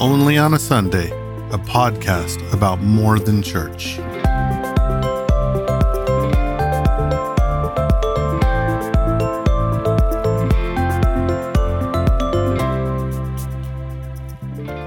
Only on a Sunday, a podcast about more than church.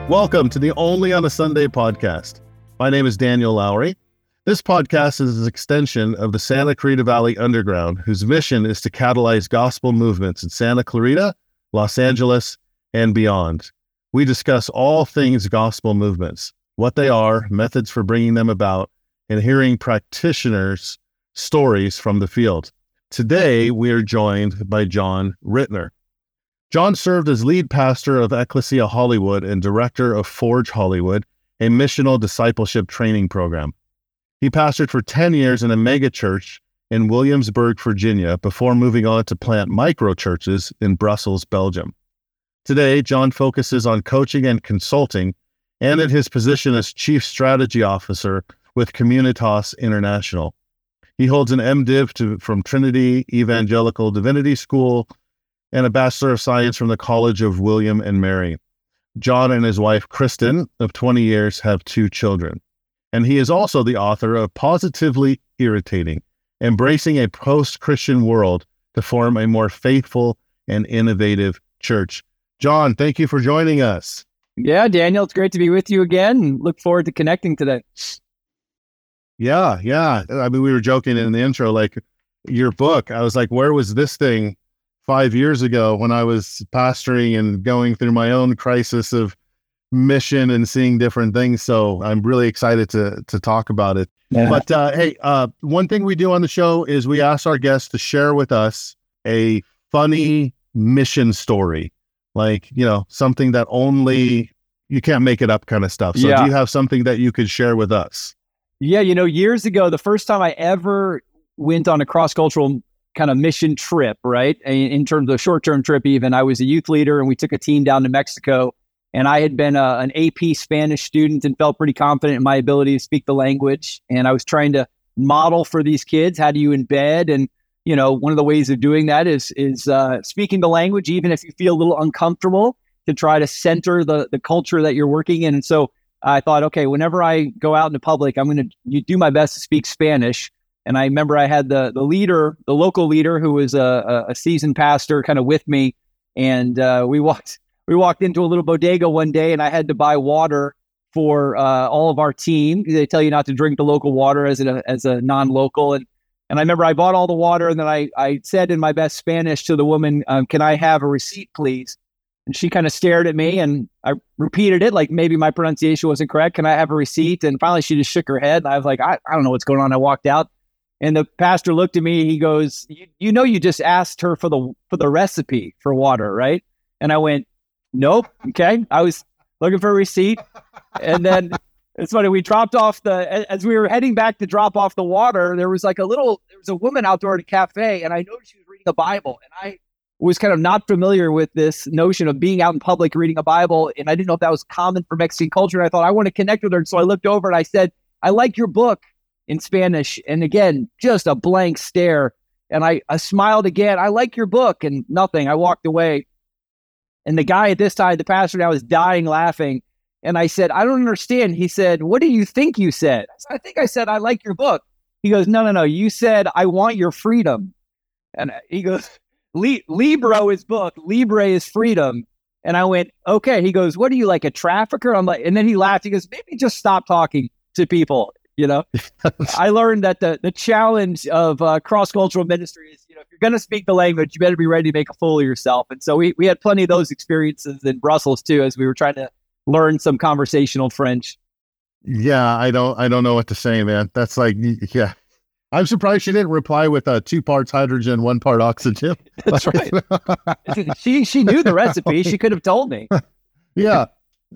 Welcome to the Only on a Sunday podcast. My name is Daniel Lowry. This podcast is an extension of the Santa Clarita Valley Underground, whose mission is to catalyze gospel movements in Santa Clarita, Los Angeles, and beyond. We discuss all things gospel movements, what they are, methods for bringing them about, and hearing practitioners' stories from the field. Today, we are joined by Jon Ritner. Jon served as lead pastor of Ecclesia Hollywood and director of Forge Hollywood, a missional discipleship training program. He pastored for 10 years in a megachurch in Williamsburg, Virginia, before moving on to plant micro churches in Brussels, Belgium. Today, Jon focuses on coaching and consulting and in his position as Chief Strategy Officer with Communitas International. He holds an MDiv to, from Trinity Evangelical Divinity School and a Bachelor of Science from the College of William and Mary. Jon and his wife, Kristen, of 20 years, have two children. And he is also the author of Positively Irritating Embracing a Post Christian World to Form a More Faithful and Innovative Church. Jon, thank you for joining us. Yeah, Daniel, it's great to be with you again. Look forward to connecting today. Yeah, yeah. I mean, we were joking in the intro, like your book. I was like, where was this thing five years ago when I was pastoring and going through my own crisis of mission and seeing different things? So I'm really excited to to talk about it. Yeah. But uh, hey, uh, one thing we do on the show is we ask our guests to share with us a funny mission story like you know something that only you can't make it up kind of stuff so yeah. do you have something that you could share with us yeah you know years ago the first time i ever went on a cross-cultural kind of mission trip right in terms of short-term trip even i was a youth leader and we took a team down to mexico and i had been a, an ap spanish student and felt pretty confident in my ability to speak the language and i was trying to model for these kids how do you embed and you know, one of the ways of doing that is is uh, speaking the language, even if you feel a little uncomfortable, to try to center the the culture that you're working in. And so I thought, okay, whenever I go out into public, I'm going to do my best to speak Spanish. And I remember I had the the leader, the local leader, who was a, a seasoned pastor, kind of with me, and uh, we walked we walked into a little bodega one day, and I had to buy water for uh, all of our team. They tell you not to drink the local water as a as a non local, and and I remember I bought all the water, and then I, I said in my best Spanish to the woman, um, "Can I have a receipt, please?" And she kind of stared at me, and I repeated it like maybe my pronunciation wasn't correct. Can I have a receipt? And finally, she just shook her head. I was like, I, I don't know what's going on. I walked out, and the pastor looked at me. He goes, you, "You know, you just asked her for the for the recipe for water, right?" And I went, "Nope." Okay, I was looking for a receipt, and then it's funny. We dropped off the as we were heading back to drop off the water. There was like a little. There was a woman outdoor at a cafe, and I noticed she was reading the Bible, and I was kind of not familiar with this notion of being out in public reading a Bible, and I didn't know if that was common for Mexican culture. And I thought I want to connect with her, and so I looked over and I said, "I like your book in Spanish." And again, just a blank stare. And I, I smiled again. I like your book, and nothing. I walked away. And the guy at this time, the pastor now, is dying laughing. And I said, I don't understand. He said, What do you think you said? I, said, I think I said, I like your book. He goes, No, no, no. You said, I want your freedom. And he goes, Libro is book, Libre is freedom. And I went, Okay. He goes, What are you like, a trafficker? I'm like, and then he laughed. He goes, Maybe just stop talking to people. You know, I learned that the, the challenge of uh, cross cultural ministry is, you know, if you're going to speak the language, you better be ready to make a fool of yourself. And so we, we had plenty of those experiences in Brussels too, as we were trying to learn some conversational French. Yeah, I don't I don't know what to say, man. That's like yeah. I'm surprised she didn't reply with uh, two parts hydrogen, one part oxygen. That's right. she she knew the recipe. She could have told me. yeah,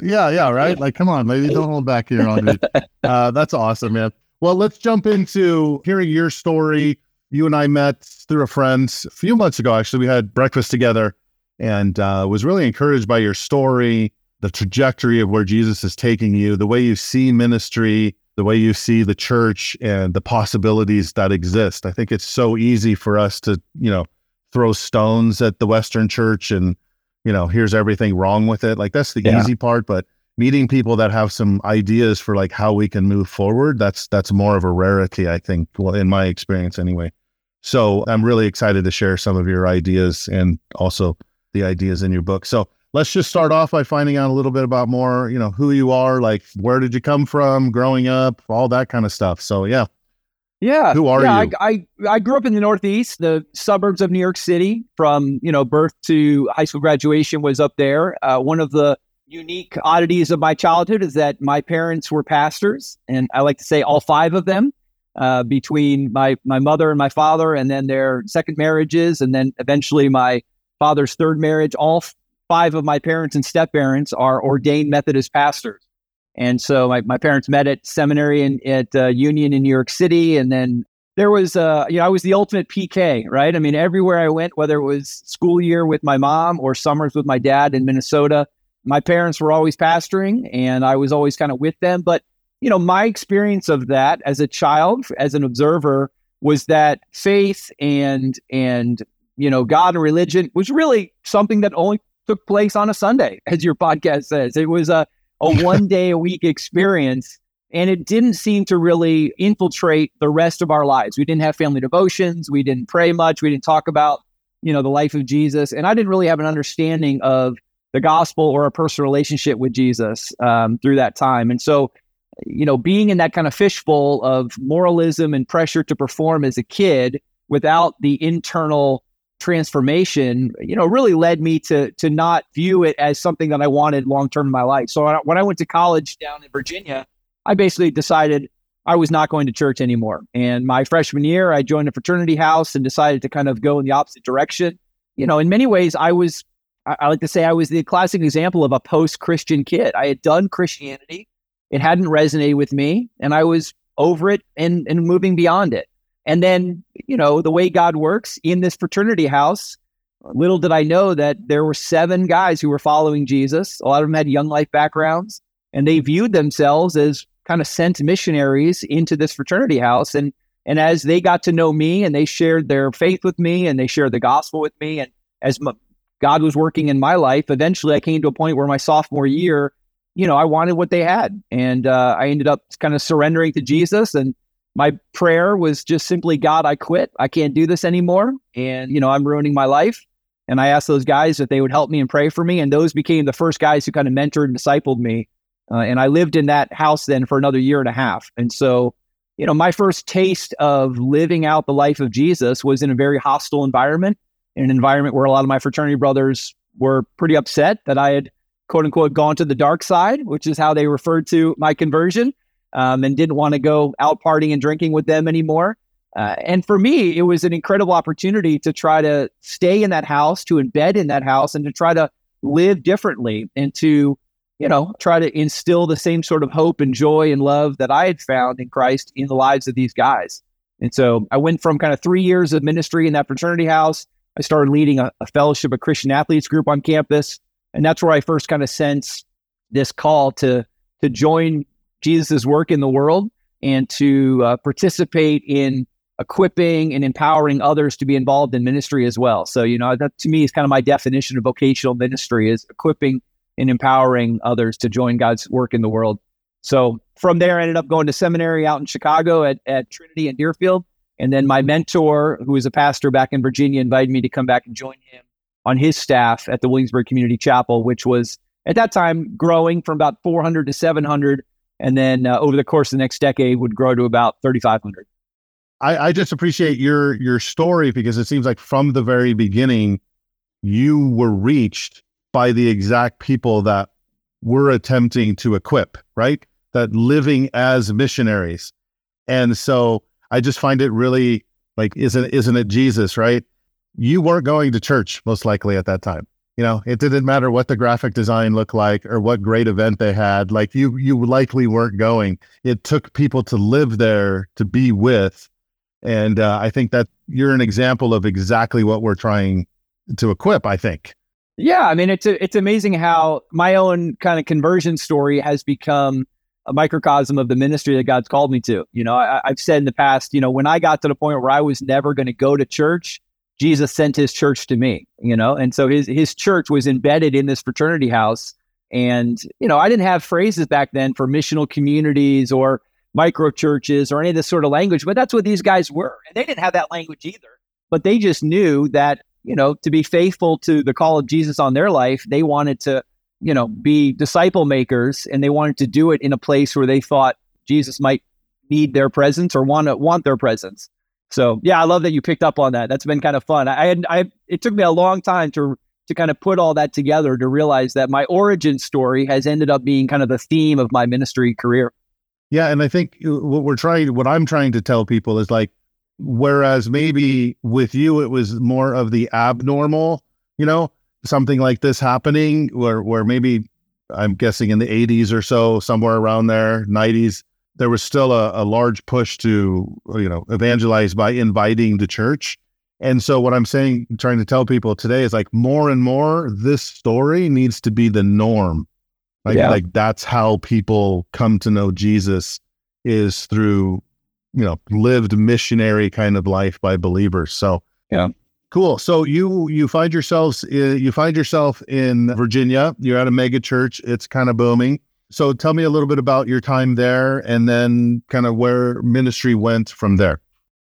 yeah, yeah. Right. Like, come on, lady, don't hold back here on me. Uh, that's awesome, man. Well, let's jump into hearing your story. You and I met through a friend a few months ago. Actually, we had breakfast together, and uh, was really encouraged by your story the trajectory of where Jesus is taking you, the way you see ministry, the way you see the church and the possibilities that exist. I think it's so easy for us to, you know, throw stones at the Western church and, you know, here's everything wrong with it. Like that's the yeah. easy part. But meeting people that have some ideas for like how we can move forward. That's that's more of a rarity, I think. Well, in my experience, anyway. So I'm really excited to share some of your ideas and also the ideas in your book. So let's just start off by finding out a little bit about more, you know, who you are, like where did you come from, growing up, all that kind of stuff. So yeah. Yeah. Who are yeah, you? I, I I grew up in the Northeast, the suburbs of New York City. From you know birth to high school graduation was up there. Uh, one of the unique oddities of my childhood is that my parents were pastors, and I like to say all five of them. Uh, between my my mother and my father, and then their second marriages, and then eventually my father's third marriage. All five of my parents and step parents are ordained Methodist pastors. And so my, my parents met at seminary in, at uh, Union in New York City. And then there was, uh, you know, I was the ultimate PK, right? I mean, everywhere I went, whether it was school year with my mom or summers with my dad in Minnesota, my parents were always pastoring and I was always kind of with them. But, you know, my experience of that as a child, as an observer, was that faith and, and, you know, God and religion was really something that only took place on a Sunday, as your podcast says. It was a, a one day a week experience. And it didn't seem to really infiltrate the rest of our lives. We didn't have family devotions. We didn't pray much. We didn't talk about, you know, the life of Jesus. And I didn't really have an understanding of the gospel or a personal relationship with Jesus um, through that time. And so, you know, being in that kind of fishbowl of moralism and pressure to perform as a kid without the internal transformation, you know, really led me to to not view it as something that I wanted long term in my life. So when I went to college down in Virginia, I basically decided I was not going to church anymore. And my freshman year, I joined a fraternity house and decided to kind of go in the opposite direction. You know, in many ways, I was I, I like to say I was the classic example of a post Christian kid. I had done Christianity, it hadn't resonated with me, and I was over it and and moving beyond it. And then, you know, the way God works in this fraternity house, little did I know that there were seven guys who were following Jesus. A lot of them had young life backgrounds, and they viewed themselves as kind of sent missionaries into this fraternity house. And and as they got to know me and they shared their faith with me and they shared the gospel with me, and as m- God was working in my life, eventually I came to a point where my sophomore year, you know, I wanted what they had, and uh, I ended up kind of surrendering to Jesus and my prayer was just simply, God, I quit. I can't do this anymore. And, you know, I'm ruining my life. And I asked those guys if they would help me and pray for me. And those became the first guys who kind of mentored and discipled me. Uh, and I lived in that house then for another year and a half. And so, you know, my first taste of living out the life of Jesus was in a very hostile environment, in an environment where a lot of my fraternity brothers were pretty upset that I had, quote unquote, gone to the dark side, which is how they referred to my conversion um, and didn't want to go out partying and drinking with them anymore. Uh, and for me, it was an incredible opportunity to try to stay in that house, to embed in that house, and to try to live differently and to, you know, try to instill the same sort of hope and joy and love that I had found in Christ in the lives of these guys. And so I went from kind of three years of ministry in that fraternity house. I started leading a, a fellowship of Christian athletes group on campus. And that's where I first kind of sensed this call to to join Jesus' work in the world and to uh, participate in equipping and empowering others to be involved in ministry as well. So, you know, that to me is kind of my definition of vocational ministry is equipping and empowering others to join God's work in the world. So from there, I ended up going to seminary out in Chicago at, at Trinity and Deerfield. And then my mentor, who was a pastor back in Virginia, invited me to come back and join him on his staff at the Williamsburg Community Chapel, which was at that time growing from about 400 to 700 and then uh, over the course of the next decade would grow to about 3,500. I, I just appreciate your your story because it seems like from the very beginning, you were reached by the exact people that we're attempting to equip, right? That living as missionaries. And so I just find it really like, isn't isn't it Jesus, right? You weren't going to church most likely at that time you know it didn't matter what the graphic design looked like or what great event they had like you you likely weren't going. It took people to live there to be with. And uh, i think that you're an example of exactly what we're trying to equip i think. Yeah i mean it's a, it's amazing how my own kind of conversion story has become a microcosm of the ministry that god's called me to. You know I, i've said in the past you know when i got to the point where i was never going to go to church Jesus sent his church to me, you know, and so his his church was embedded in this fraternity house And, you know, I didn't have phrases back then for missional communities or micro churches or any of this sort of language, but that's what these guys were. And they didn't have that language either. But they just knew that, you know, to be faithful to the call of Jesus on their life, they wanted to, you know, be disciple makers and they wanted to do it in a place where they thought Jesus might need their presence or want to want their presence. So yeah, I love that you picked up on that. That's been kind of fun. I had I it took me a long time to to kind of put all that together to realize that my origin story has ended up being kind of the theme of my ministry career. Yeah, and I think uh, what we're trying, what I'm trying to tell people is like, whereas maybe with you it was more of the abnormal, you know, something like this happening, where where maybe I'm guessing in the 80s or so, somewhere around there, 90s, there was still a, a large push to you know evangelize by inviting the church and so what I'm saying, trying to tell people today is like more and more, this story needs to be the norm. Like, yeah. like that's how people come to know Jesus is through, you know, lived missionary kind of life by believers. So yeah. Cool. So you you find yourselves uh, you find yourself in Virginia. You're at a mega church. It's kind of booming. So tell me a little bit about your time there, and then kind of where ministry went from there.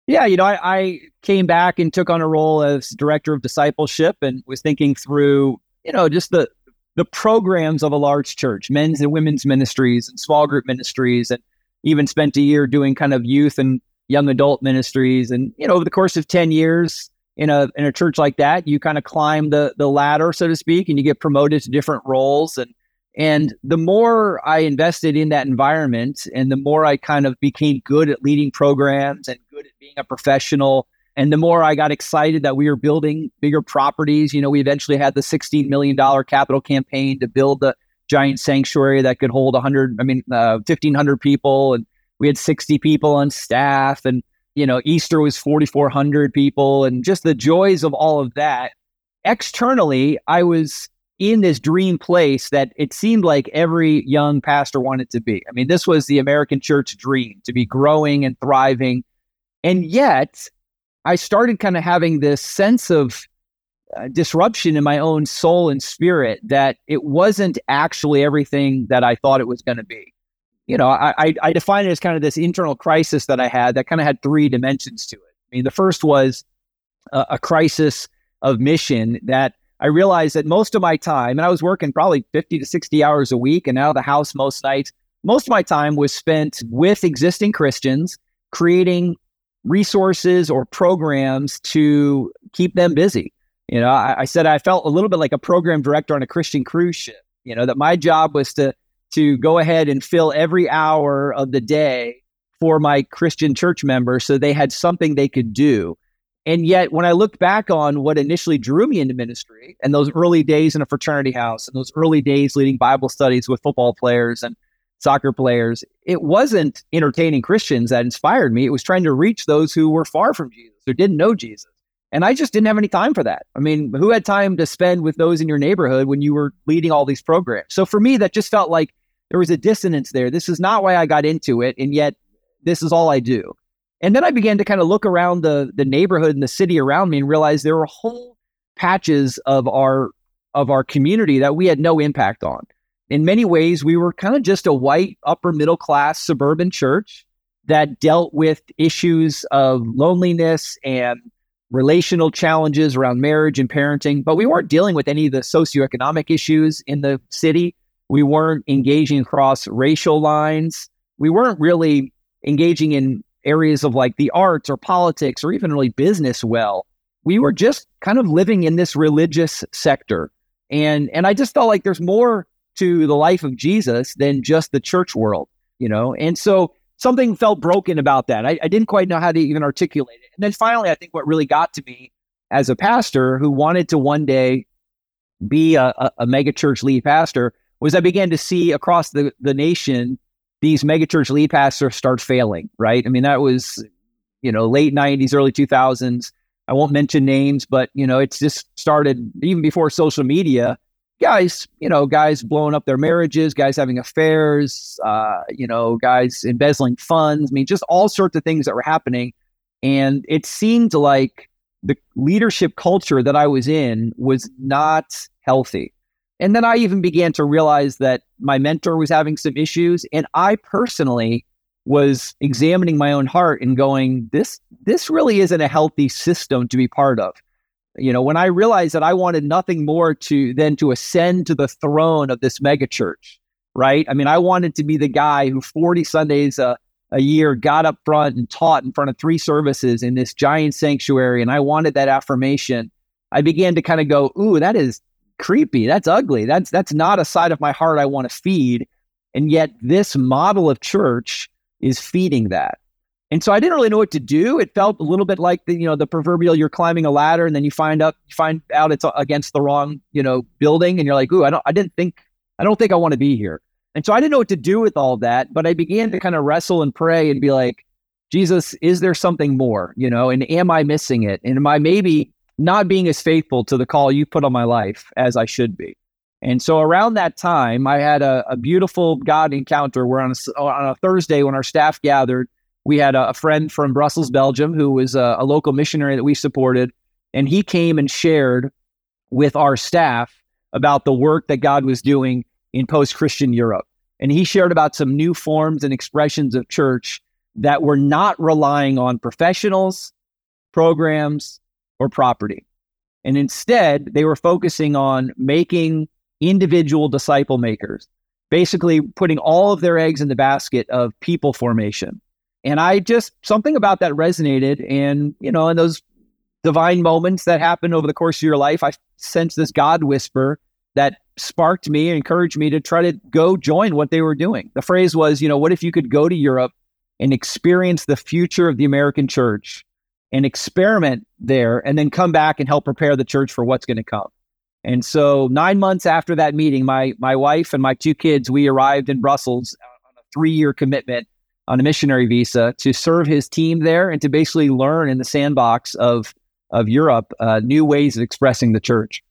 Yeah, you know, I, I, came back and took on a role as director of discipleship and was thinking through, you know, just the the programs of a large church, men's and women's ministries and small group ministries, and even spent a year doing kind of youth and young adult ministries. And you know, over the course of ten years in a in a church like that, you kind of climb the the ladder, so to speak, and you get promoted to different roles. And and the more I invested in that environment, and the more I kind of became good at leading programs and good at being a professional, and the more I got excited that we were building bigger properties. You know, we eventually had the $16 million capital campaign to build the giant sanctuary that could hold 100, I mean, uh, 1,500 people. And we had 60 people on staff. And, you know, Easter was 4,400 people. And just the joys of all of that. Externally, I was in this dream place that it seemed like every young pastor wanted to be. I mean, this was the American church dream to be growing and thriving. And yet, I started kind of having this sense of uh, disruption in my own soul and spirit that it wasn't actually everything that I thought it was going to be. You know, I, I, define it as kind of this internal crisis that I had that kind of had three dimensions to it. I mean, the first was a, a crisis of mission that I realized that most of my time, and I was working probably 50 to 60 hours a week and out of the house most nights, most of my time was spent with existing Christians, creating resources or programs to keep them busy. You know, I, I, said I felt a little bit like a program director on a Christian cruise ship. You know, that my job was to to go ahead and fill every hour of the day for my Christian church members so they had something they could do. And yet, when I looked back on what initially drew me into ministry and those early days in a fraternity house and those early days leading Bible studies with football players and soccer players, it wasn't entertaining Christians that inspired me. It was trying to reach those who were far from Jesus, who didn't know Jesus. And I just didn't have any time for that. I mean, who had time to spend with those in your neighborhood when you were leading all these programs? So for me, that just felt like there was a dissonance there. This is not why I got into it. And yet, this is all I do. And then I began to kind of look around the the neighborhood and the city around me and realize there were whole patches of our of our community that we had no impact on. In many ways, we were kind of just a white upper middle class suburban church that dealt with issues of loneliness and relational challenges around marriage and parenting, but we weren't dealing with any of the socioeconomic issues in the city. We weren't engaging across racial lines. We weren't really engaging in areas of like the arts or politics or even really business well. We were just kind of living in this religious sector. And and I just felt like there's more to the life of Jesus than just the church world, you know? And so something felt broken about that. I, I didn't quite know how to even articulate it. And then finally, I think what really got to me as a pastor who wanted to one day be a, a, a mega church lead pastor was I began to see across the, the nation these megachurch lead pastors start failing, right? I mean, that was, you know, late 90s, early 2000s. I won't mention names, but, you know, it's just started even before social media. Guys, you know, guys blowing up their marriages, guys having affairs, uh, you know, guys embezzling funds. I mean, just all sorts of things that were happening. And it seemed like the leadership culture that I was in was not healthy. And then I even began to realize that my mentor was having some issues. And I personally was examining my own heart and going, this, this really isn't a healthy system to be part of. You know, when I realized that I wanted nothing more to than to ascend to the throne of this megachurch, right? I mean, I wanted to be the guy who 40 Sundays a, a year got up front and taught in front of three services in this giant sanctuary. And I wanted that affirmation. I began to kind of go, ooh, that is creepy. That's ugly. That's that's not a side of my heart I want to feed. And yet this model of church is feeding that. And so I didn't really know what to do. It felt a little bit like the, you know, the proverbial you're climbing a ladder and then you find out you find out it's against the wrong, you know, building and you're like, "Ooh, I don't I didn't think I don't think I want to be here." And so I didn't know what to do with all that, but I began to kind of wrestle and pray and be like, "Jesus, is there something more, you know, and am I missing it? And am I maybe not being as faithful to the call you put on my life as I should be?" And so around that time, I had a, a beautiful God encounter where on a, on a Thursday when our staff gathered, we had a, a friend from Brussels, Belgium, who was a, a local missionary that we supported. And he came and shared with our staff about the work that God was doing in post Christian Europe. And he shared about some new forms and expressions of church that were not relying on professionals, programs, or property. And instead, they were focusing on making individual disciple makers, basically putting all of their eggs in the basket of people formation. And I just, something about that resonated. And, you know, in those divine moments that happen over the course of your life, I sensed this God whisper that sparked me and encouraged me to try to go join what they were doing. The phrase was, you know, what if you could go to Europe and experience the future of the American church and experiment there and then come back and help prepare the church for what's going to come. And so 9 months after that meeting, my my wife and my two kids, we arrived in Brussels on a 3-year commitment on a missionary visa to serve his team there and to basically learn in the sandbox of of Europe uh, new ways of expressing the church.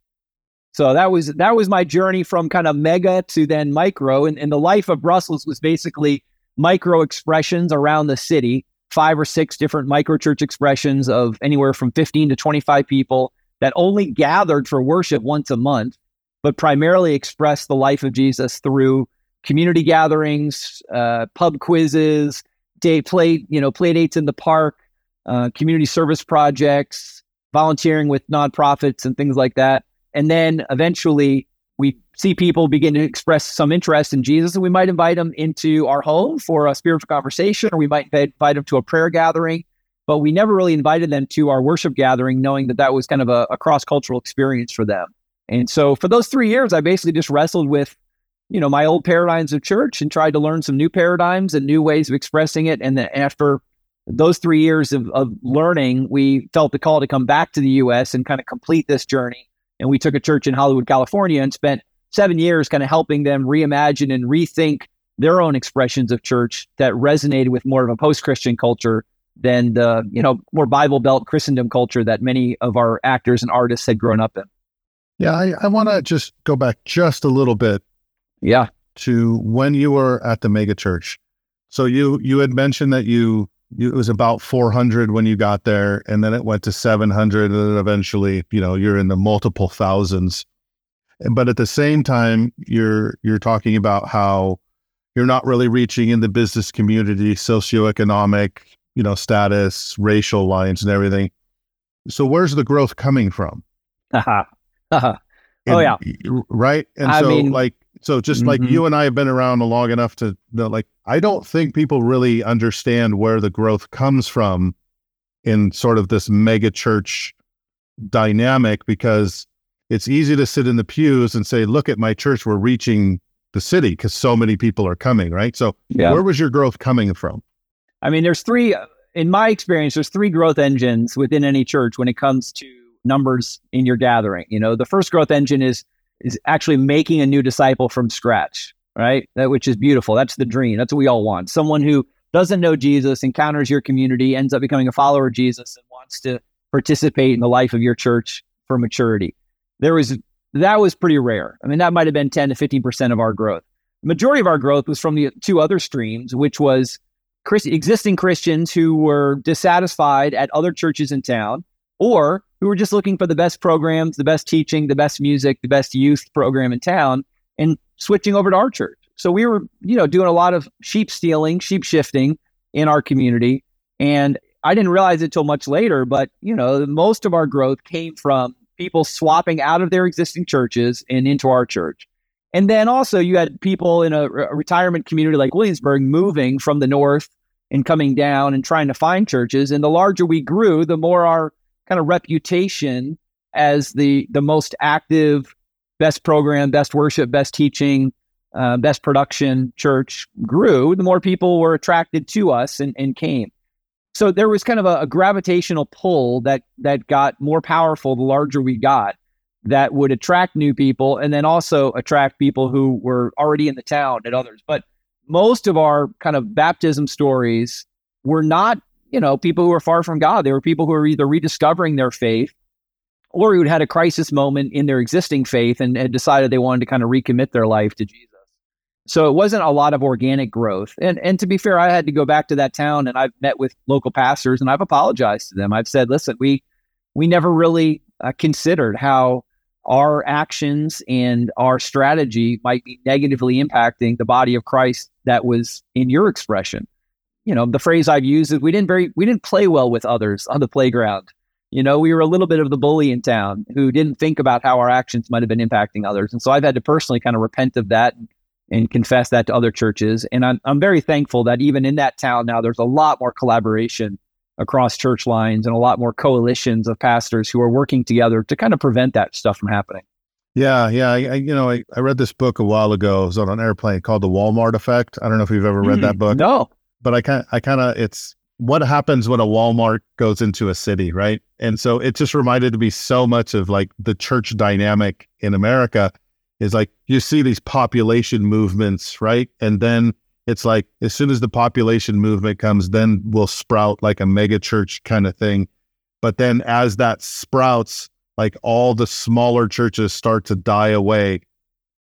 So that was that was my journey from kind of mega to then micro, and, and the life of Brussels was basically micro expressions around the city, five or six different micro church expressions of anywhere from 15 to 25 people that only gathered for worship once a month, but primarily expressed the life of Jesus through community gatherings, uh, pub quizzes, day play, you know, play dates in the park, uh, community service projects, volunteering with nonprofits and things like that. And then eventually see people begin to express some interest in Jesus, and we might invite them into our home for a spiritual conversation, or we might invite them to a prayer gathering. But we never really invited them to our worship gathering, knowing that that was kind of a, a cross cultural experience for them. And so for those three years, I basically just wrestled with you know, my old paradigms of church and tried to learn some new paradigms and new ways of expressing it. And then after those three years of, of learning, we felt the call to come back to the US and kind of complete this journey. And we took a church in Hollywood, California, and spent seven years kind of helping them reimagine and rethink their own expressions of church that resonated with more of a post-Christian culture than the, you know, more Bible Belt Christendom culture that many of our actors and artists had grown up in. Yeah, I, I want to just go back just a little bit yeah. To when you were at the mega church. So you you had mentioned that you, you it was about 400 when you got there and then it went to 700 and then eventually, you know, you're in the multiple thousands. But at the same time, you're you're talking about how you're not really reaching in the business community, socioeconomic, you know, status, racial lines and everything. So where's the growth coming from? Uh-huh. Uh-huh. oh yeah. Right. And I so mean, like so just mm-hmm. like you and I have been around long enough to know, like, I don't think people really understand where the growth comes from in sort of this mega church dynamic because it's easy to sit in the pews and say, look at my church, we're reaching the city because so many people are coming, right? So yeah. where was your growth coming from? I mean, there's three, in my experience, there's three growth engines within any church when it comes to numbers in your gathering. You know, the first growth engine is is actually making a new disciple from scratch, right? That which is beautiful. That's the dream. That's what we all want. Someone who doesn't know Jesus, encounters your community, ends up becoming a follower of Jesus, and wants to participate in the life of your church for maturity. There was that was pretty rare. I mean, that might have been 10 to 15 percent of our growth. The majority of our growth was from the two other streams, which was existing Christians who were dissatisfied at other churches in town or who were just looking for the best programs, the best teaching, the best music, the best youth program in town, and switching over to our church. So we were, you know, doing a lot of sheep stealing, sheep shifting in our community. And I didn't realize it till much later, but you know, most of our growth came from people swapping out of their existing churches and into our church. And then also you had people in a, a retirement community like Williamsburg moving from the north and coming down and trying to find churches. And the larger we grew, the more our kind of reputation as the the most active, best program, best worship, best teaching, uh, best production church grew, the more people were attracted to us and, and came. So there was kind of a, a gravitational pull that that got more powerful the larger we got that would attract new people and then also attract people who were already in the town and others. But most of our kind of baptism stories were not, you know, people who were far from God. They were people who were either rediscovering their faith or who had a crisis moment in their existing faith and had decided they wanted to kind of recommit their life to Jesus. So it wasn't a lot of organic growth. And and to be fair, I had to go back to that town and I've met with local pastors and I've apologized to them. I've said, listen, we we never really uh, considered how our actions and our strategy might be negatively impacting the body of Christ that was in your expression. You know, the phrase I've used is we didn't very we didn't play well with others on the playground. You know, we were a little bit of the bully in town who didn't think about how our actions might have been impacting others. And so I've had to personally kind of repent of that and, and confess that to other churches. And I'm I'm very thankful that even in that town now there's a lot more collaboration across church lines and a lot more coalitions of pastors who are working together to kind of prevent that stuff from happening. Yeah, yeah. I, I you know, I, I read this book a while ago. It was on an airplane called The Walmart Effect. I don't know if you've ever read mm, that book. No. But I kind I kind of it's what happens when a Walmart goes into a city, right? And so it just reminded me so much of like the church dynamic in America is like you see these population movements, right? And then it's like as soon as the population movement comes, then we'll sprout like a mega church kind of thing. But then as that sprouts, like all the smaller churches start to die away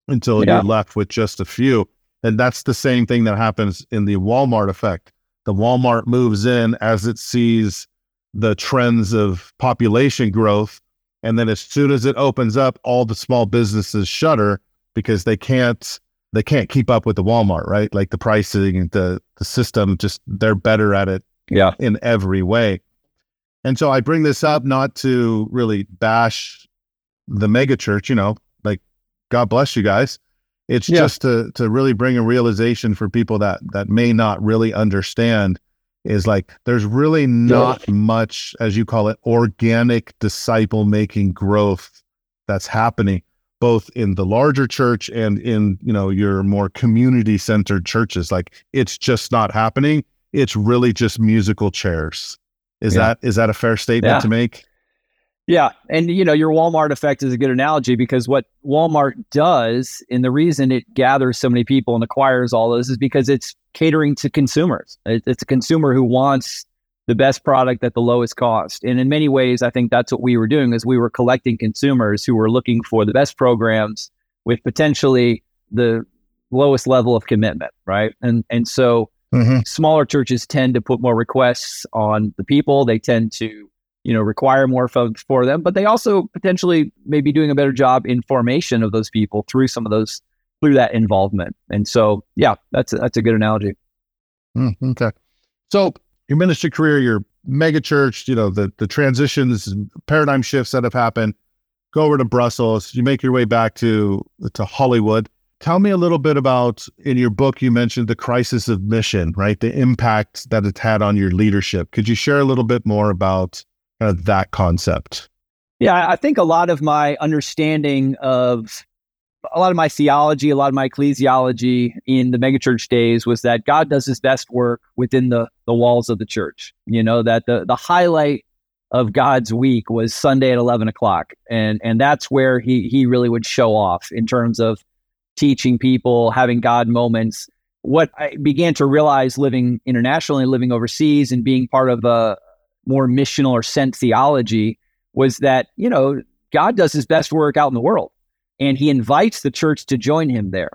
until yeah. you're left with just a few. And that's the same thing that happens in the Walmart effect. The Walmart moves in as it sees the trends of population growth. And then as soon as it opens up, all the small businesses shutter because they can't they can't keep up with the Walmart, right? Like the pricing, the the system, just they're better at it yeah. in every way. And so I bring this up not to really bash the mega church, you know, like God bless you guys. It's yeah. just to to really bring a realization for people that that may not really understand is like there's really not much as you call it organic disciple making growth that's happening both in the larger church and in you know your more community centered churches. Like it's just not happening. It's really just musical chairs. Is yeah. that is that a fair statement yeah. to make yeah and you know your walmart effect is a good analogy because what walmart does and the reason it gathers so many people and acquires all this is because it's catering to consumers it's a consumer who wants the best product at the lowest cost. And in many ways, I think that's what we were doing is we were collecting consumers who were looking for the best programs with potentially the lowest level of commitment, right? And and so mm-hmm. smaller churches tend to put more requests on the people. They tend to, you know, require more folks for them, but they also potentially may be doing a better job in formation of those people through some of those through that involvement. And so, yeah, that's a, that's a good analogy. Mm, okay. So your ministry career, your mega church, you know, the the transitions, paradigm shifts that have happened. Go over to Brussels. You make your way back to to Hollywood. Tell me a little bit about in your book. You mentioned the crisis of mission, right? The impact that it's had on your leadership. Could you share a little bit more about kind of that concept? Yeah, I think a lot of my understanding of a lot of my theology, a lot of my ecclesiology in the megachurch days was that God does his best work within the, the walls of the church. You know, that the, the highlight of God's week was Sunday at 11 o'clock. And, and that's where he, he really would show off in terms of teaching people, having God moments. What I began to realize living internationally, living overseas, and being part of a more missional or sent theology was that, you know, God does his best work out in the world and he invites the church to join him there.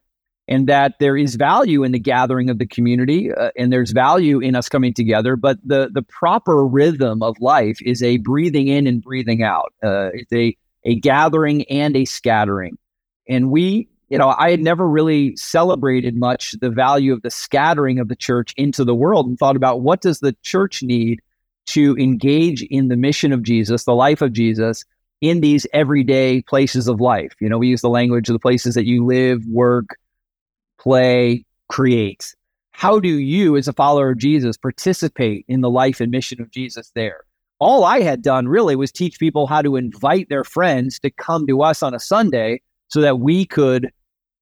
and that there is value in the gathering of the community uh, and there's value in us coming together but the the proper rhythm of life is a breathing in and breathing out uh, it's a a gathering and a scattering and we you know i had never really celebrated much the value of the scattering of the church into the world and thought about what does the church need to engage in the mission of jesus the life of jesus in these everyday places of life you know we use the language of the places that you live work play, create. How do you, as a follower of Jesus, participate in the life and mission of Jesus there? All I had done really was teach people how to invite their friends to come to us on a Sunday so that we could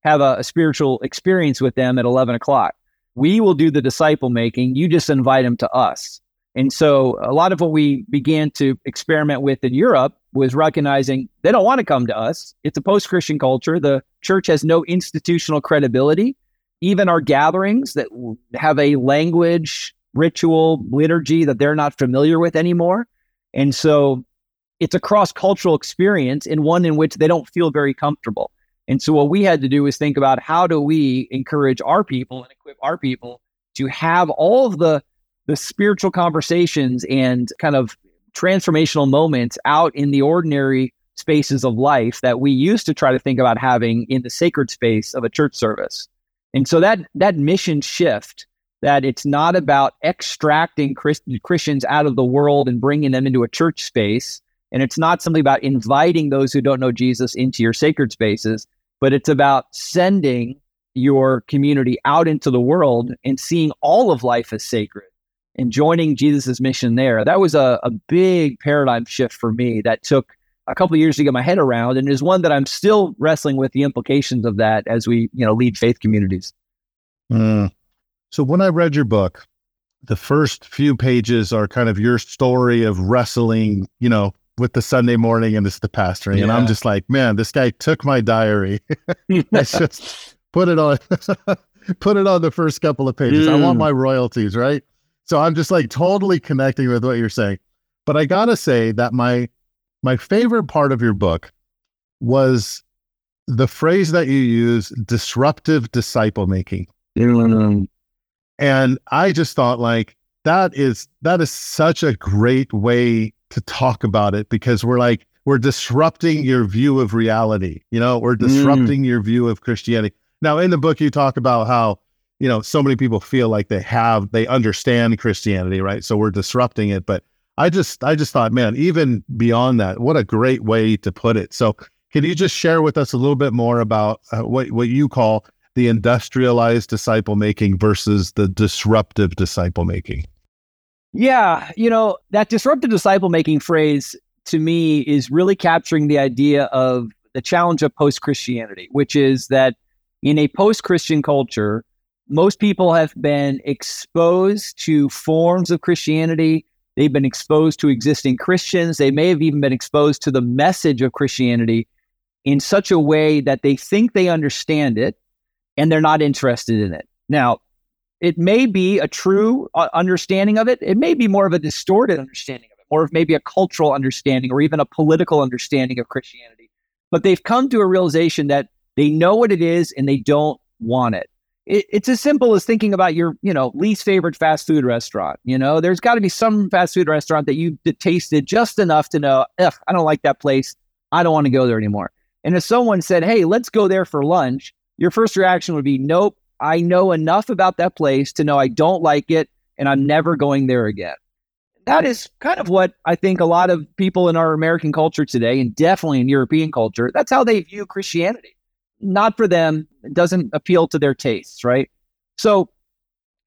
have a, a spiritual experience with them at 11 o'clock. We will do the disciple making. You just invite them to us. And so a lot of what we began to experiment with in Europe was recognizing they don't want to come to us. It's a post Christian culture. The church has no institutional credibility. Even our gatherings that have a language, ritual, liturgy that they're not familiar with anymore. And so it's a cross cultural experience and one in which they don't feel very comfortable. And so what we had to do is think about how do we encourage our people and equip our people to have all of the the spiritual conversations and kind of transformational moments out in the ordinary spaces of life that we used to try to think about having in the sacred space of a church service. And so that that mission shift that it's not about extracting Christ- Christians out of the world and bringing them into a church space and it's not simply about inviting those who don't know Jesus into your sacred spaces, but it's about sending your community out into the world and seeing all of life as sacred and joining Jesus' mission there. That was a, a big paradigm shift for me that took a couple years to get my head around and is one that I'm still wrestling with the implications of that as we, you know, lead faith communities. Mm. So when I read your book, the first few pages are kind of your story of wrestling, you know, with the Sunday morning and this the pastoring. Yeah. And I'm just like, man, this guy took my diary. Let's just put it on put it on the first couple of pages. Mm. I want mm. my royalties, right? So I'm just like totally connecting with what you're saying. But I gotta say that my my favorite part of your book was the phrase that you use, disruptive disciple making. And I just thought like that is that is such a great way to talk about it because we're like we're disrupting your view of reality. You know, we're mm. disrupting mm. your view of Christianity. Now, in the book, you talk about how you know, so many people feel like they have, they understand Christianity, right? So we're disrupting it. But I just, I just thought, man, even beyond that, what a great way to put it. So can you just share with us a little bit more about uh, what, what you call the industrialized disciple making versus the disruptive disciple making? Yeah, you know, that disruptive disciple making phrase to me is really capturing the idea of the challenge of post Christianity, which is that in a post Christian culture, most people have been exposed to forms of Christianity. They've been exposed to existing Christians. They may have even been exposed to the message of Christianity in such a way that they think they understand it and they're not interested in it. Now, it may be a true uh, understanding of it. It may be more of a distorted understanding of it, more of maybe a cultural understanding or even a political understanding of Christianity. But they've come to a realization that they know what it is and they don't want it it, it's as simple as thinking about your, you know, least favorite fast food restaurant. You know, there's got to be some fast food restaurant that you've tasted just enough to know, Ugh, I don't like that place. I don't want to go there anymore. And if someone said, hey, let's go there for lunch, your first reaction would be, nope, I know enough about that place to know I don't like it and I'm never going there again. That is kind of what I think a lot of people in our American culture today, and definitely in European culture, that's how they view Christianity not for them. It doesn't appeal to their tastes, right? So,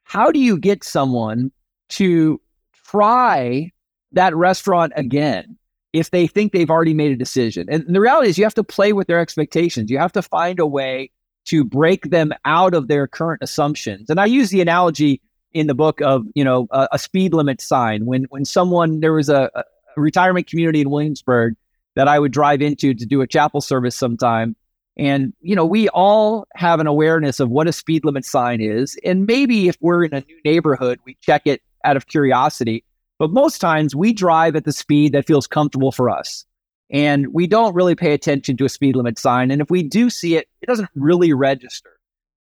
how do you get someone to try that restaurant again if they think they've already made a decision? And the reality is, you have to play with their expectations. You have to find a way to break them out of their current assumptions. And I use the analogy in the book of you know a, a speed limit sign when when someone there was a, a retirement community in Williamsburg that I would drive into to do a chapel service sometime and, you know, we all have an awareness of what a speed limit sign is. And maybe if we're in a new neighborhood, we check it out of curiosity. But most times we drive at the speed that feels comfortable for us. And we don't really pay attention to a speed limit sign. And if we do see it, it doesn't really register.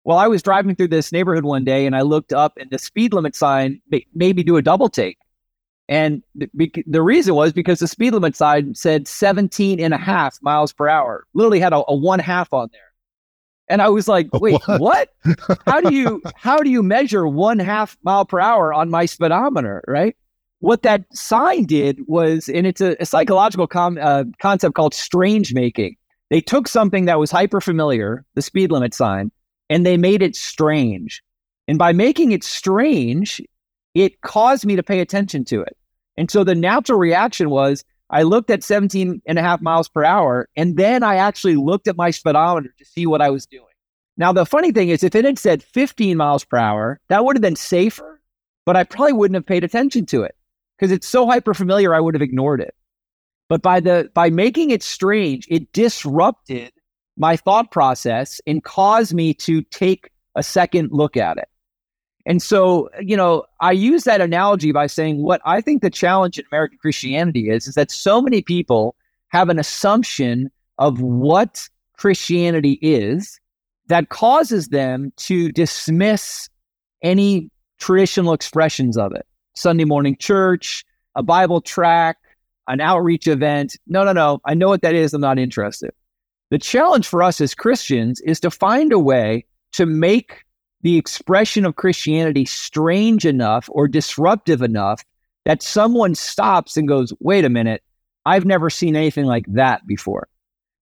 Well, I was driving through this neighborhood one day and I looked up and the speed limit sign made me do a double take. And the, the reason was because the speed limit sign said 17 and a half miles per hour, literally had a, a one half on there. And I was like, wait, what? what? how do you how do you measure one half mile per hour on my speedometer, right? What that sign did was, and it's a, a psychological com, uh, concept called strange making. They took something that was hyper familiar, the speed limit sign, and they made it strange. And by making it strange, it caused me to pay attention to it. And so the natural reaction was I looked at 17 and a half miles per hour, and then I actually looked at my speedometer to see what I was doing. Now, the funny thing is, if it had said 15 miles per hour, that would have been safer, but I probably wouldn't have paid attention to it because it's so hyper familiar, I would have ignored it. But by the by making it strange, it disrupted my thought process and caused me to take a second look at it. And so, you know, I use that analogy by saying what I think the challenge in American Christianity is, is that so many people have an assumption of what Christianity is that causes them to dismiss any traditional expressions of it. Sunday morning church, a Bible tract, an outreach event. No, no, no. I know what that is. I'm not interested. The challenge for us as Christians is to find a way to make the expression of Christianity strange enough or disruptive enough that someone stops and goes, wait a minute, I've never seen anything like that before.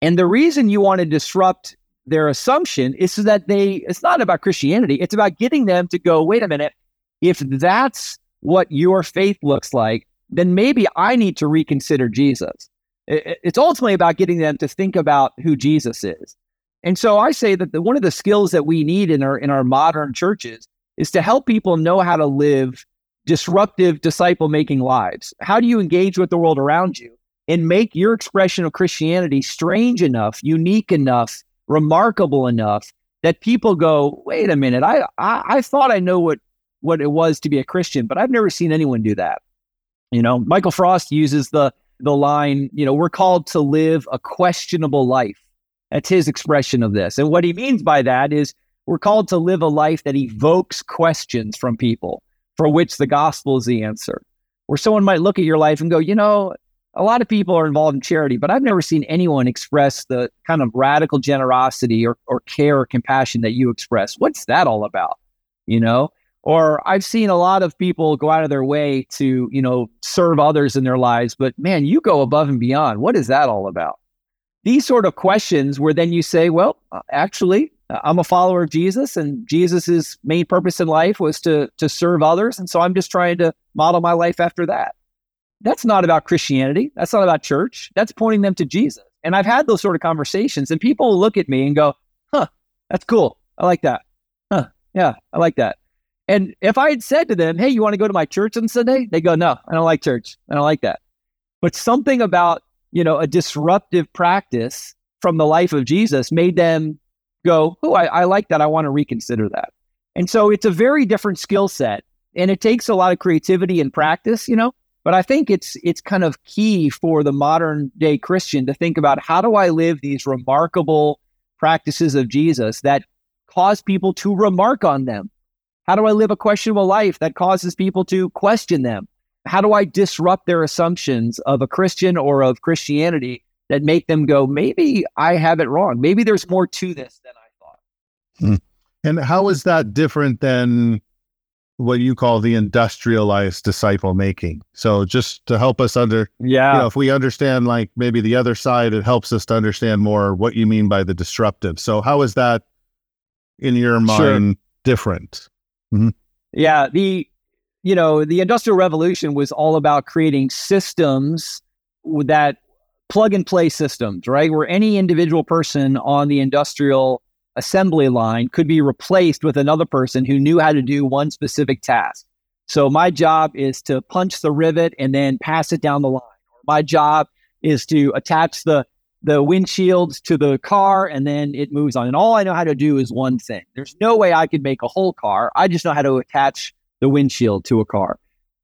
And the reason you want to disrupt their assumption is so that they, it's not about Christianity, it's about getting them to go, wait a minute, if that's what your faith looks like, then maybe I need to reconsider Jesus. It's ultimately about getting them to think about who Jesus is. And so I say that the, one of the skills that we need in our in our modern churches is to help people know how to live disruptive disciple making lives. How do you engage with the world around you and make your expression of Christianity strange enough, unique enough, remarkable enough that people go, "Wait a minute, I I, I thought I know what what it was to be a Christian, but I've never seen anyone do that." You know, Michael Frost uses the the line, you know, we're called to live a questionable life. That's his expression of this. And what he means by that is we're called to live a life that evokes questions from people for which the gospel is the answer. Where someone might look at your life and go, you know, a lot of people are involved in charity, but I've never seen anyone express the kind of radical generosity or, or care or compassion that you express. What's that all about? You know? Or I've seen a lot of people go out of their way to, you know, serve others in their lives, but man, you go above and beyond. What is that all about? These sort of questions where then you say, well, uh, actually, uh, I'm a follower of Jesus, and Jesus's main purpose in life was to to serve others, and so I'm just trying to model my life after that. That's not about Christianity. That's not about church. That's pointing them to Jesus. And I've had those sort of conversations, and people look at me and go, "Huh, that's cool. I like that. Huh, yeah, I like that." And if I had said to them, "Hey, you want to go to my church on Sunday?" They go, "No, I don't like church. I don't like that." But something about you know, a disruptive practice from the life of Jesus made them go, oh, I, I like that. I want to reconsider that. And so it's a very different skill set and it takes a lot of creativity and practice, you know, but I think it's it's kind of key for the modern day Christian to think about how do I live these remarkable practices of Jesus that cause people to remark on them? How do I live a questionable life that causes people to question them? How do I disrupt their assumptions of a Christian or of Christianity that make them go, maybe I have it wrong. Maybe there's more to this than I thought. Hmm. And how is that different than what you call the industrialized disciple making? So just to help us under, yeah, you know, if we understand like maybe the other side, it helps us to understand more what you mean by the disruptive. So how is that in your mind sure. different? Mm-hmm. Yeah, the you know, the Industrial Revolution was all about creating systems that plug and play systems, right? Where any individual person on the industrial assembly line could be replaced with another person who knew how to do one specific task. So my job is to punch the rivet and then pass it down the line. My job is to attach the the windshield to the car and then it moves on. And all I know how to do is one thing. There's no way I could make a whole car. I just know how to attach the windshield to a car.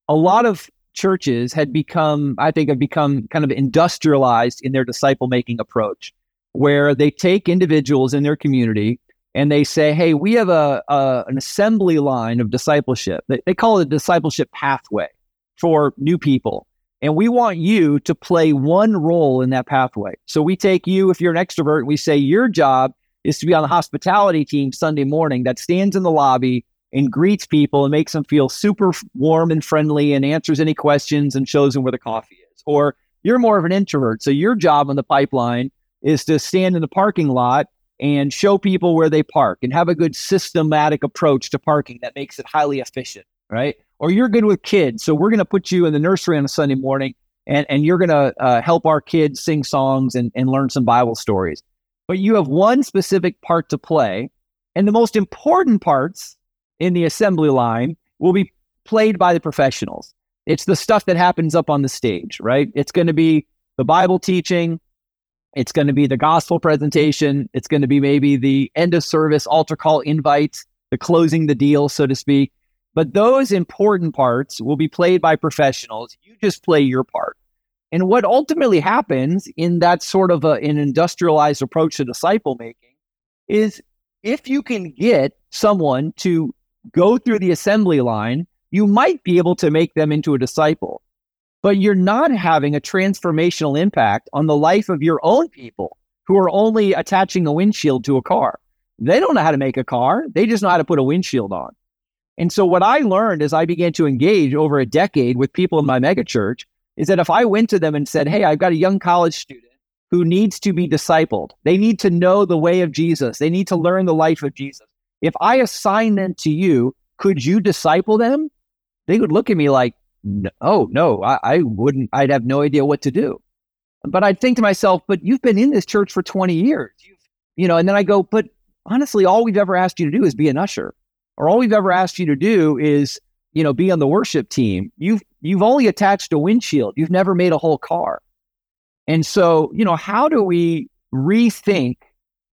A lot of churches had become, I think, have become kind of industrialized in their disciple making approach, where they take individuals in their community and they say, "Hey, we have a, a an assembly line of discipleship. They, they call it a discipleship pathway for new people." And we want you to play one role in that pathway. So we take you, if you're an extrovert, we say your job is to be on the hospitality team Sunday morning that stands in the lobby and greets people and makes them feel super warm and friendly and answers any questions and shows them where the coffee is. Or you're more of an introvert. So your job on the pipeline is to stand in the parking lot and show people where they park and have a good systematic approach to parking that makes it highly efficient, right? Or you're good with kids. So we're going to put you in the nursery on a Sunday morning and, and you're going to uh, help our kids sing songs and, and learn some Bible stories. But you have one specific part to play. And the most important parts in the assembly line will be played by the professionals. It's the stuff that happens up on the stage, right? It's going to be the Bible teaching, it's going to be the gospel presentation. It's going to be maybe the end of service altar call invite, the closing the deal, so to speak. But those important parts will be played by professionals. You just play your part. And what ultimately happens in that sort of a, an industrialized approach to disciple making is if you can get someone to go through the assembly line, you might be able to make them into a disciple but you're not having a transformational impact on the life of your own people who are only attaching a windshield to a car. They don't know how to make a car, they just know how to put a windshield on. And so, what I learned as I began to engage over a decade with people in my megachurch is that if I went to them and said, Hey, I've got a young college student who needs to be discipled, they need to know the way of Jesus, they need to learn the life of Jesus. If I assign them to you, could you disciple them? They would look at me like, oh no, I, I wouldn't. I'd have no idea what to do. But I'd think to myself, but you've been in this church for 20 years. You've, you know, and then I go, but honestly, all we've ever asked you to do is be an usher, or all we've ever asked you to do is, you know, be on the worship team. You've you've only attached a windshield. You've never made a whole car. And so, you know, how do we rethink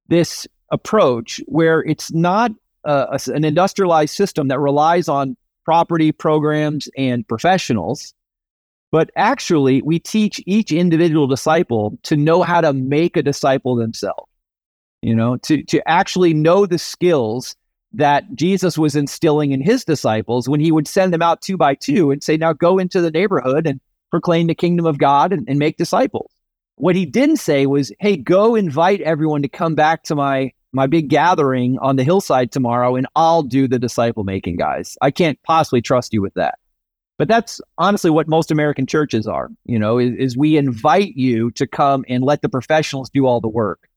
this approach where it's not uh, a, an industrialized system that relies on property programs and professionals. But actually, we teach each individual disciple to know how to make a disciple themselves, you know, to, to actually know the skills that Jesus was instilling in his disciples when he would send them out two by two and say, now go into the neighborhood and proclaim the kingdom of God and, and make disciples. What he didn't say was, hey, go invite everyone to come back to my my big gathering on the hillside tomorrow and I'll do the disciple making, guys. I can't possibly trust you with that. But that's honestly what most American churches are, you know, is, is, we invite you to come and let the professionals do all the work.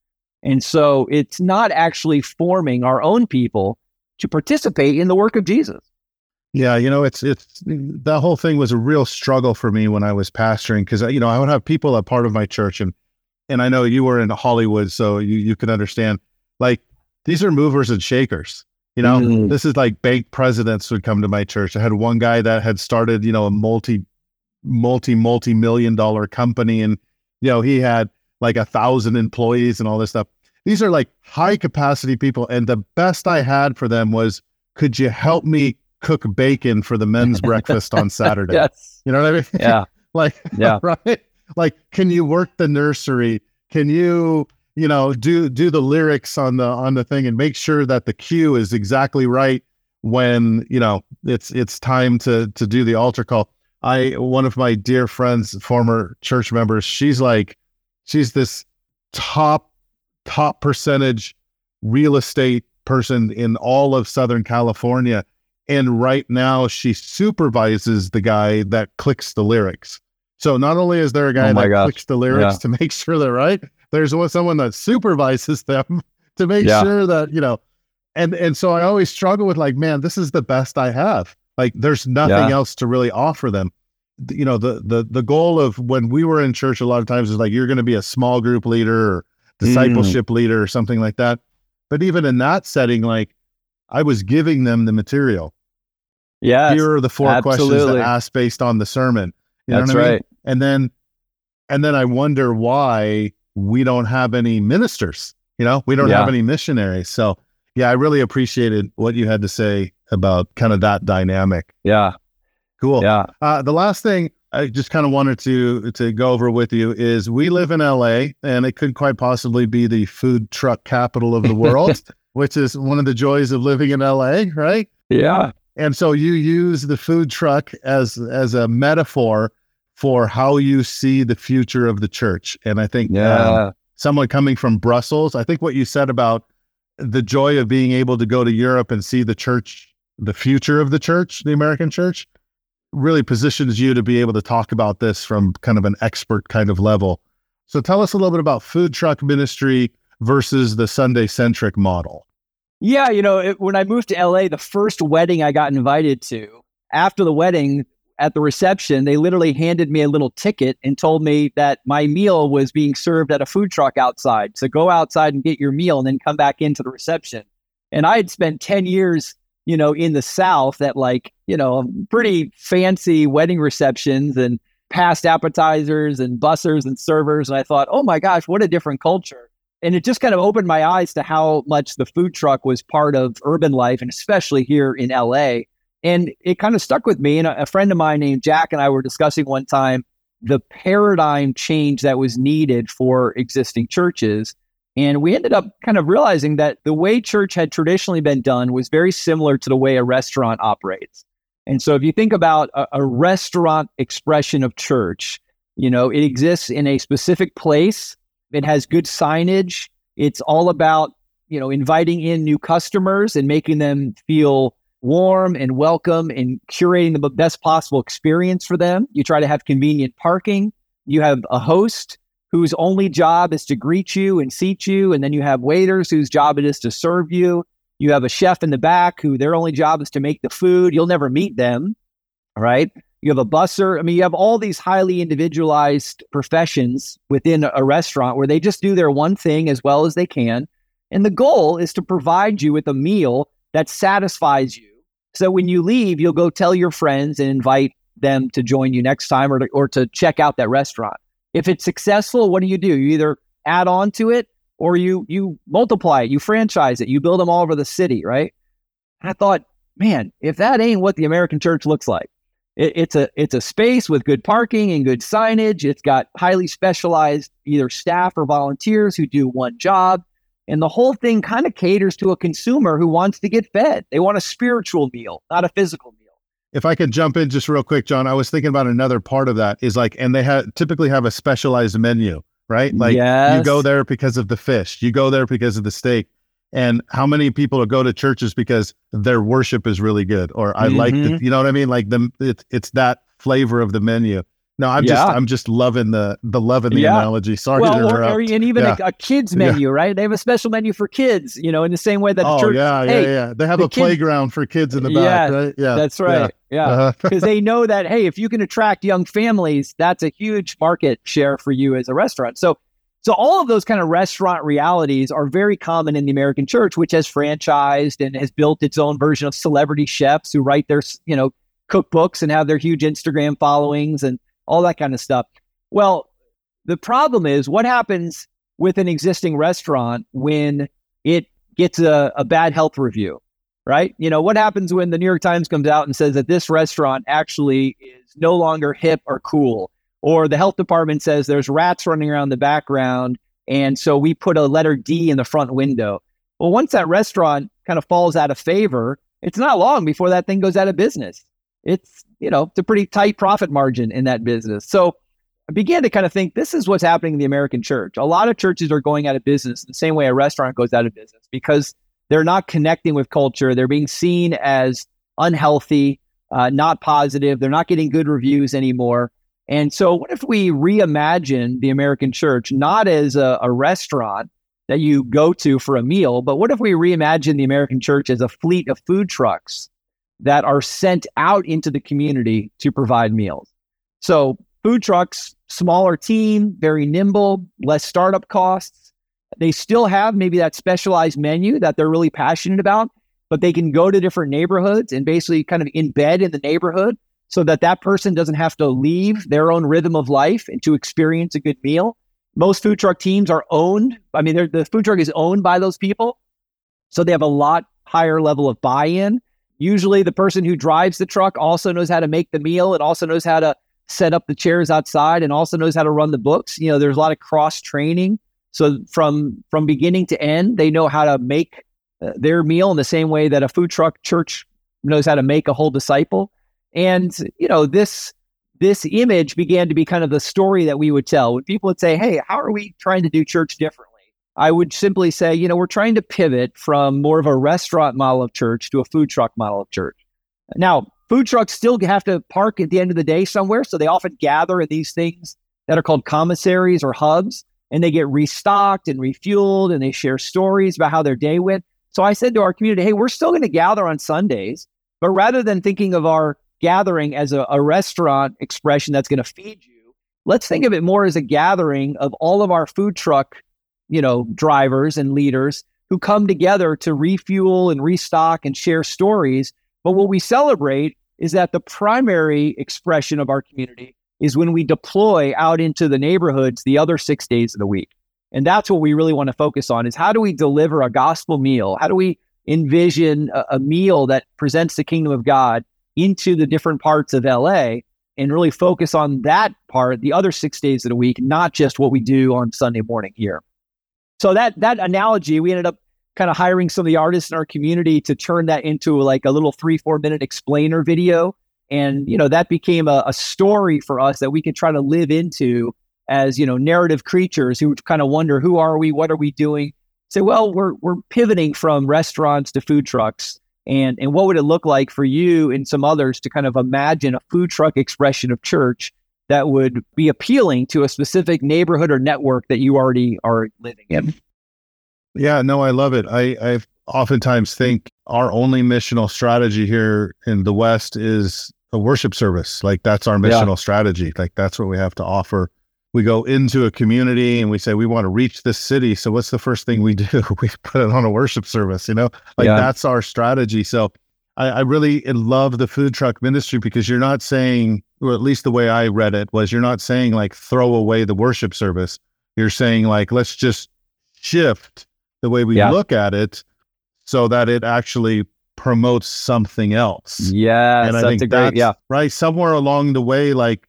And so it's not actually forming our own people to participate in the work of Jesus. Yeah, you know, it's it's that whole thing was a real struggle for me when I was pastoring because uh, you know I would have people a part of my church and and I know you were in Hollywood, so you you can understand like these are movers and shakers. You know, mm-hmm. this is like bank presidents would come to my church. I had one guy that had started, you know, a multi, multi, multi million dollar company. And, you know, he had like a thousand employees and all this stuff. These are like high capacity people. And the best I had for them was, could you help me cook bacon for the men's breakfast on Saturday? Yes. You know what I mean? Yeah. like, yeah. right. Like, can you work the nursery? Can you, you know do do the lyrics on the on the thing and make sure that the cue is exactly right when you know it's it's time to to do the altar call i one of my dear friends former church members she's like she's this top top percentage real estate person in all of southern california and right now she supervises the guy that clicks the lyrics so not only is there a guy oh that gosh. clicks the lyrics yeah. to make sure they're right there's someone that supervises them to make yeah. sure that you know and and so i always struggle with like man this is the best i have like there's nothing yeah. else to really offer them you know the the the goal of when we were in church a lot of times is like you're going to be a small group leader or discipleship mm. leader or something like that but even in that setting like i was giving them the material yeah here are the four absolutely. questions to ask based on the sermon you that's right mean? and then and then i wonder why we don't have any ministers. You know, we don't yeah. have any missionaries. So, yeah, I really appreciated what you had to say about kind of that dynamic. Yeah. Cool. Yeah. Uh, the last thing I just kind of wanted to to go over with you is we live in LA and it could quite possibly be the food truck capital of the world. which is one of the joys of living in LA, right? Yeah. And so you use the food truck as as a metaphor for how you see the future of the church. And I think Yeah. um, someone coming from Brussels, I think what you said about the joy of being able to go to Europe and see the church, the future of the church, the American church, really positions you to be able to talk about this from kind of an expert kind of level. So tell us a little bit about food truck ministry versus the Sunday centric model. Yeah, you know, it, when I moved to LA, the first wedding I got invited to, after the wedding, at the reception, they literally handed me a little ticket and told me that my meal was being served at a food truck outside. So go outside and get your meal and then come back into the reception. And I had spent 10 years, you know, in the South at like, you know, pretty fancy wedding receptions and past appetizers and bussers and servers. And I thought, oh my gosh, what a different culture. And it just kind of opened my eyes to how much the food truck was part of urban life, and especially here in LA. And it kind of stuck with me. And a, a friend of mine named Jack and I were discussing one time the paradigm change that was needed for existing churches. And we ended up kind of realizing that the way church had traditionally been done was very similar to the way a restaurant operates. And so if you think about a, a restaurant expression of church, you know, it exists in a specific place. It has good signage. It's all about, you know, inviting in new customers and making them feel warm and welcome and curating the best possible experience for them. You try to have convenient parking. You have a host whose only job is to greet you and seat you. And then you have waiters whose job it is to serve you. You have a chef in the back who their only job is to make the food. You'll never meet them. All right. You have a busser. I mean, you have all these highly individualized professions within a restaurant where they just do their one thing as well as they can. And the goal is to provide you with a meal that satisfies you. So when you leave, you'll go tell your friends and invite them to join you next time or to, or to check out that restaurant. If it's successful, what do you do? You either add on to it or you you multiply it, you franchise it, you build them all over the city, right? I thought, man, if that ain't what the American church looks like, it, it's a it's a space with good parking and good signage. It's got highly specialized either staff or volunteers who do one job. And the whole thing kind of caters to a consumer who wants to get fed. They want a spiritual meal, not a physical meal. If I could jump in just real quick, Jon, I was thinking about another part of that is like, and they have typically have a specialized menu, right? Like you go there because of the fish, you go there because of the steak. And how many people go to churches because their worship is really good, or I like the, Mhm. you know what I mean? Like the it's it's that flavor of the menu. No, I'm just I'm just loving the the loving the Yeah. analogy. Sorry to well, or, interrupt. or and even Yeah. a, a kids Yeah. menu, right? They have a special menu for kids, you know, in the same way that the oh church. yeah, yeah, hey, yeah. They have the a kids- playground for kids in the back, Yeah, right? Yeah, That's right. Yeah. Uh-huh. Because they know that, hey, if you can attract young families, that's a huge market share for you as a restaurant. So, so all of those kind of restaurant realities are very common in the American church, which has franchised and has built its own version of celebrity chefs who write their, you know, cookbooks and have their huge Instagram followings and all that kind of stuff. Well, the problem is what happens with an existing restaurant when it gets a, a bad health review, right? You know, what happens when the New York Times comes out and says that this restaurant actually is no longer hip or cool, or the health department says there's rats running around the background, and so we put a letter D in the front window. Well, once that restaurant kind of falls out of favor, it's not long before that thing goes out of business. It's, you know, it's a pretty tight profit margin in that business. So I began to kind of think this is what's happening in the American church. A lot of churches are going out of business the same way a restaurant goes out of business because they're not connecting with culture. They're being seen as unhealthy, uh, not positive. They're not getting good reviews anymore. And so, what if we reimagine the American church not as a, a restaurant that you go to for a meal, but what if we reimagine the American church as a fleet of food trucks that are sent out into the community to provide meals? So, food trucks, smaller team, very nimble, less startup costs. They still have maybe that specialized menu that they're really passionate about, but they can go to different neighborhoods and basically kind of embed in the neighborhood so that that person doesn't have to leave their own rhythm of life and to experience a good meal. Most food truck teams are owned. I mean, the food truck is owned by those people. So they have a lot higher level of buy in. Usually, the person who drives the truck also knows how to make the meal and also knows how to set up the chairs outside and also knows how to run the books. You know, there's a lot of cross training. So from from beginning to end, they know how to make uh, their meal in the same way that a food truck church knows how to make a whole disciple. And you know this this image began to be kind of the story that we would tell when people would say, "Hey, how are we trying to do church differently?" I would simply say, you know, we're trying to pivot from more of a restaurant model of church to a food truck model of church. Now, food trucks still have to park at the end of the day somewhere, so they often gather in these things that are called commissaries or hubs, and they get restocked and refueled, and they share stories about how their day went. So I said to our community, hey, we're still going to gather on Sundays, but rather than thinking of our gathering as a, a restaurant expression that's going to feed you, let's think of it more as a gathering of all of our food truck, you know, drivers and leaders who come together to refuel and restock and share stories. But what we celebrate is that the primary expression of our community is when we deploy out into the neighborhoods the other six days of the week. And that's what we really want to focus on is how do we deliver a gospel meal? How do we envision a, a meal that presents the kingdom of God into the different parts of LA and really focus on that part the other six days of the week, not just what we do on Sunday morning here. So that that analogy, we ended up kind of hiring some of the artists in our community to turn that into like a little three, four minute explainer video. And, you know, that became a, a story for us that we could try to live into as, you know, narrative creatures who kind of wonder, who are we? What are we doing? Say, well, we're, we're pivoting from restaurants to food trucks. And, and what would it look like for you and some others to kind of imagine a food truck expression of church that would be appealing to a specific neighborhood or network that you already are living in? Yeah, no, I love it. I I oftentimes think our only missional strategy here in the West is a worship service. Like that's our missional yeah. strategy. Like that's what we have to offer. We go into a community and we say we want to reach this city. So what's the first thing we do? we put it on a worship service. You know, like yeah. that's our strategy. So I, I really love the food truck ministry because you're not saying, or at least the way I read it was, you're not saying like throw away the worship service. You're saying like let's just shift the way we yeah. look at it so that it actually promotes something else. Yeah. And I think that's yeah. right. Somewhere along the way, like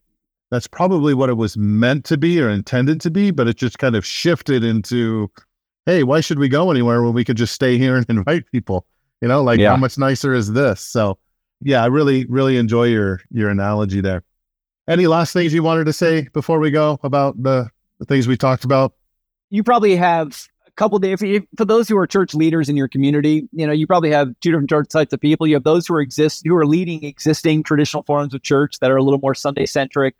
that's probably what it was meant to be or intended to be, but it just kind of shifted into, hey, why should we go anywhere when we could just stay here and invite people? You know, like yeah. how much nicer is this? So yeah, I really, really enjoy your your analogy there. Any last things you wanted to say before we go about the, the things we talked about? You probably have a couple days for those who are church leaders in your community you know you probably have two different church types of people you have those who are exist who are leading existing traditional forms of church that are a little more sunday centric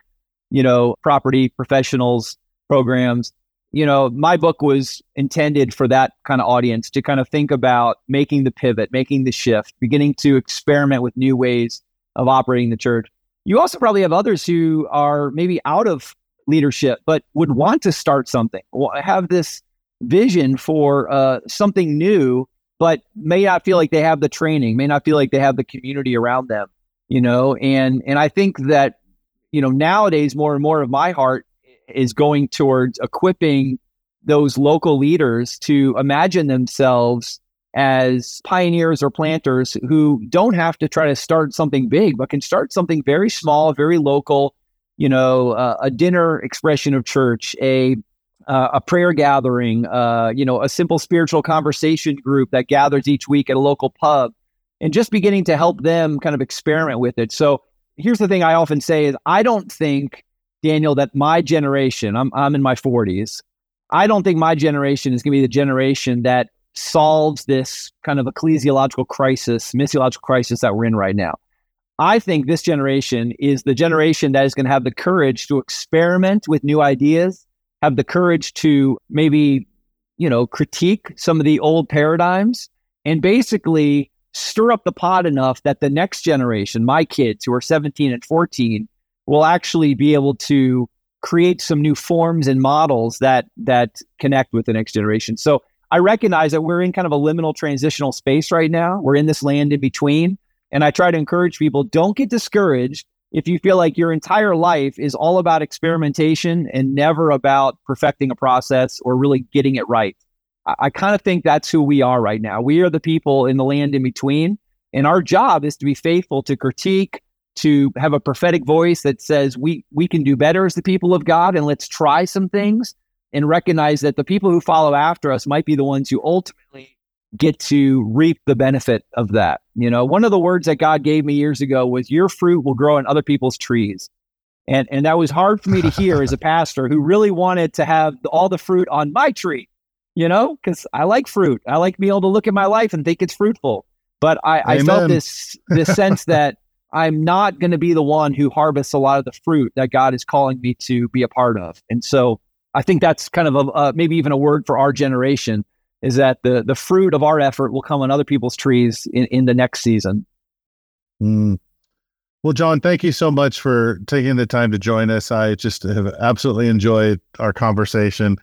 you know property professionals programs you know my book was intended for that kind of audience to kind of think about making the pivot making the shift beginning to experiment with new ways of operating the church you also probably have others who are maybe out of leadership but would want to start something have this vision for uh, something new, but may not feel like they have the training, may not feel like they have the community around them, you know. And and I think that you know nowadays more and more of my heart is going towards equipping those local leaders to imagine themselves as pioneers or planters who don't have to try to start something big, but can start something very small, very local. You know, uh, a dinner expression of church, a uh, a prayer gathering, uh, you know, a simple spiritual conversation group that gathers each week at a local pub, and just beginning to help them kind of experiment with it. So here's the thing I often say is I don't think Daniel that my generation, I'm I'm in my 40s, I don't think my generation is going to be the generation that solves this kind of ecclesiological crisis, missiological crisis that we're in right now. I think this generation is the generation that is going to have the courage to experiment with new ideas have the courage to maybe, you know, critique some of the old paradigms and basically stir up the pot enough that the next generation, my kids who are 17 and 14, will actually be able to create some new forms and models that that connect with the next generation. So I recognize that we're in kind of a liminal transitional space right now. We're in this land in between. And I try to encourage people don't get discouraged if you feel like your entire life is all about experimentation and never about perfecting a process or really getting it right. I, I kind of think that's who we are right now. We are the people in the land in between. And our job is to be faithful to critique, to have a prophetic voice that says we we can do better as the people of God and let's try some things and recognize that the people who follow after us might be the ones who ultimately get to reap the benefit of that. You know, one of the words that God gave me years ago was your fruit will grow on other people's trees. And and that was hard for me to hear as a pastor who really wanted to have all the fruit on my tree, you know, because I like fruit. I like being able to look at my life and think it's fruitful. But I, I felt this this sense that I'm not going to be the one who harvests a lot of the fruit that God is calling me to be a part of. And so I think that's kind of a, maybe even a word for our generation is that the the fruit of our effort will come on other people's trees in, in the next season. Mm. Well, Jon, thank you so much for taking the time to join us. I just have absolutely enjoyed our conversation.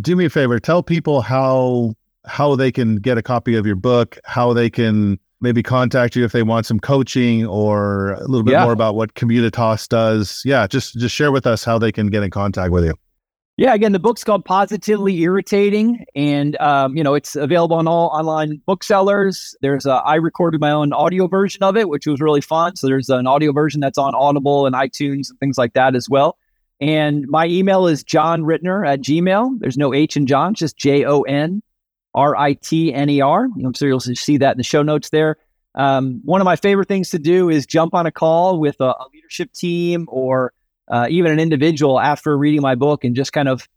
Do me a favor, tell people how how they can get a copy of your book, how they can maybe contact you if they want some coaching or a little bit yeah. more about what Communitas does. Yeah, just just share with us how they can get in contact with you. Yeah, again, the book's called Positively Irritating, and um, you know it's available on all online booksellers. There's a, I recorded my own audio version of it, which was really fun. So there's an audio version that's on Audible and iTunes and things like that as well. And my email is Jon Ritner at Gmail. There's no H in Jon, just J O N R I T N E R. I'm sure you'll see that in the show notes there. Um, one of my favorite things to do is jump on a call with a, a leadership team or uh, even an individual after reading my book and just kind of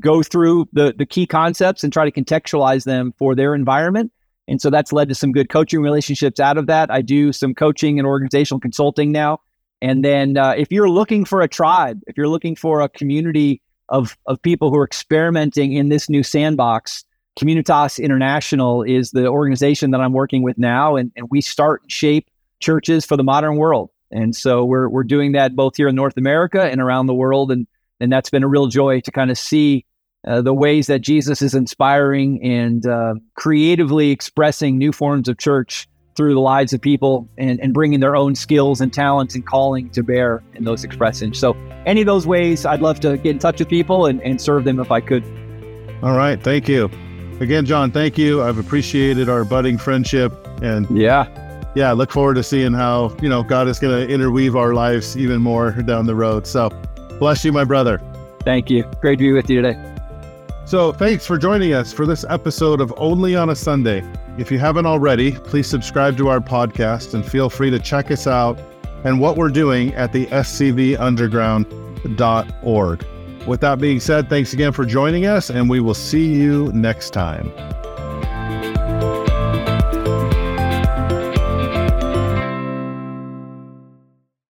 go through the the key concepts and try to contextualize them for their environment. And so that's led to some good coaching relationships out of that. I do some coaching and organizational consulting now. And then uh, if you're looking for a tribe, if you're looking for a community of of people who are experimenting in this new sandbox, Communitas International is the organization that I'm working with now, and, and we start shape churches for the modern world. And so we're we're doing that both here in North America and around the world, and and that's been a real joy to kind of see uh, the ways that Jesus is inspiring and uh, creatively expressing new forms of church through the lives of people and, and bringing their own skills and talents and calling to bear in those expressions. So, any of those ways, I'd love to get in touch with people and, and serve them if I could. All right. Thank you. Again, Jon, thank you. I've appreciated our budding friendship. And yeah, yeah, look forward to seeing how, you know, God is going to interweave our lives even more down the road. So bless you, my brother. Thank you. Great to be with you today. So thanks for joining us for this episode of Only on a Sunday. If you haven't already, please subscribe to our podcast and feel free to check us out and what we're doing at the scvunderground.org. With that being said, thanks again for joining us, and we will see you next time.